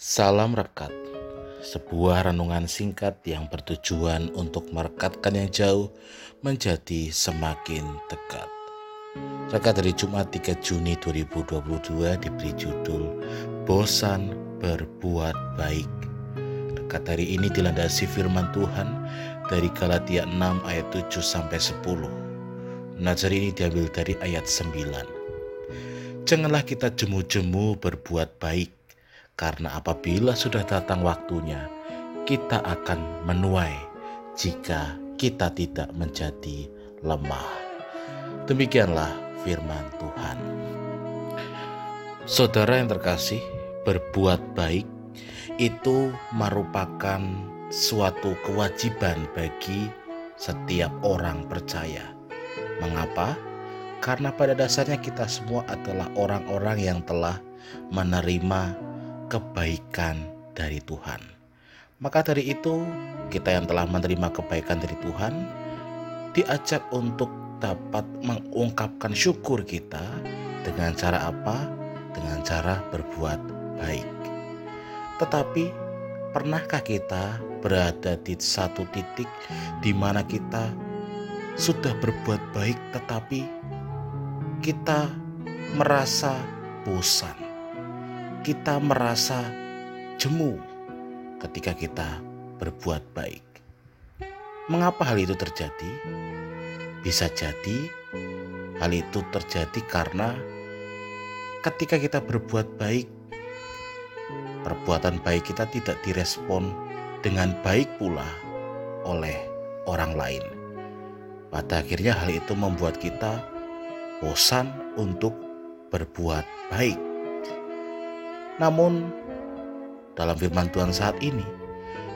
Salam Rekat Sebuah renungan singkat yang bertujuan untuk merekatkan yang jauh menjadi semakin dekat. Rekat dari Jumat 3 Juni 2022 diberi judul Bosan Berbuat Baik. Rekat hari ini dilandasi firman Tuhan dari Galatia 6 ayat 7 sampai 10 Nazar ini diambil dari ayat 9 Janganlah kita jemu-jemu berbuat baik karena apabila sudah datang waktunya, kita akan menuai jika kita tidak menjadi lemah. Demikianlah firman Tuhan. Saudara yang terkasih, berbuat baik itu merupakan suatu kewajiban bagi setiap orang percaya. Mengapa? Karena pada dasarnya kita semua adalah orang-orang yang telah menerima kebaikan dari Tuhan. Maka dari itu, kita yang telah menerima kebaikan dari Tuhan diajak untuk dapat mengungkapkan syukur kita dengan cara apa? Dengan cara berbuat baik. Tetapi, pernahkah kita berada di satu titik di mana kita sudah berbuat baik, tetapi kita merasa bosan? Kita merasa jemu ketika kita berbuat baik. Mengapa hal itu terjadi? Bisa jadi hal itu terjadi karena ketika kita berbuat baik, perbuatan baik kita tidak direspon dengan baik pula oleh orang lain. Pada akhirnya hal itu membuat kita bosan untuk berbuat baik. Namun, dalam firman Tuhan saat ini,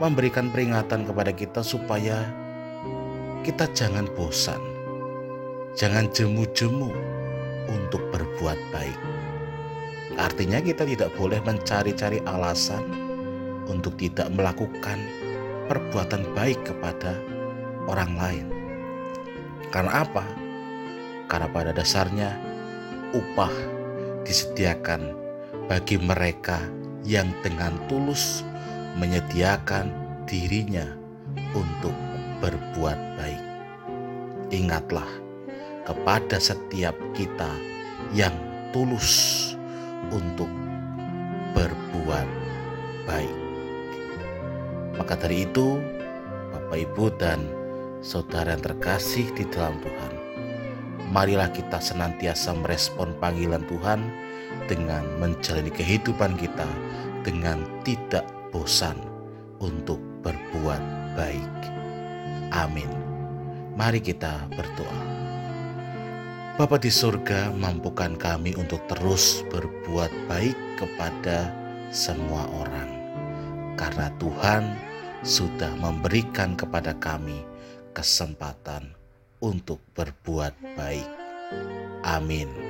memberikan peringatan kepada kita supaya kita jangan bosan, jangan jemu-jemu untuk berbuat baik. Artinya, kita tidak boleh mencari-cari alasan untuk tidak melakukan perbuatan baik kepada orang lain. Karena apa? Karena pada dasarnya upah disediakan bagi mereka yang dengan tulus menyediakan dirinya untuk berbuat baik. Ingatlah kepada setiap kita yang tulus untuk berbuat baik. Maka dari itu, Bapak, Ibu, dan saudara yang terkasih di dalam Tuhan, marilah kita senantiasa merespon panggilan Tuhan dengan menjalani kehidupan kita dengan tidak bosan untuk berbuat baik. Amin. Mari kita berdoa. Bapa di surga, mampukan kami untuk terus berbuat baik kepada semua orang. Karena Tuhan sudah memberikan kepada kami kesempatan untuk berbuat baik. Amin.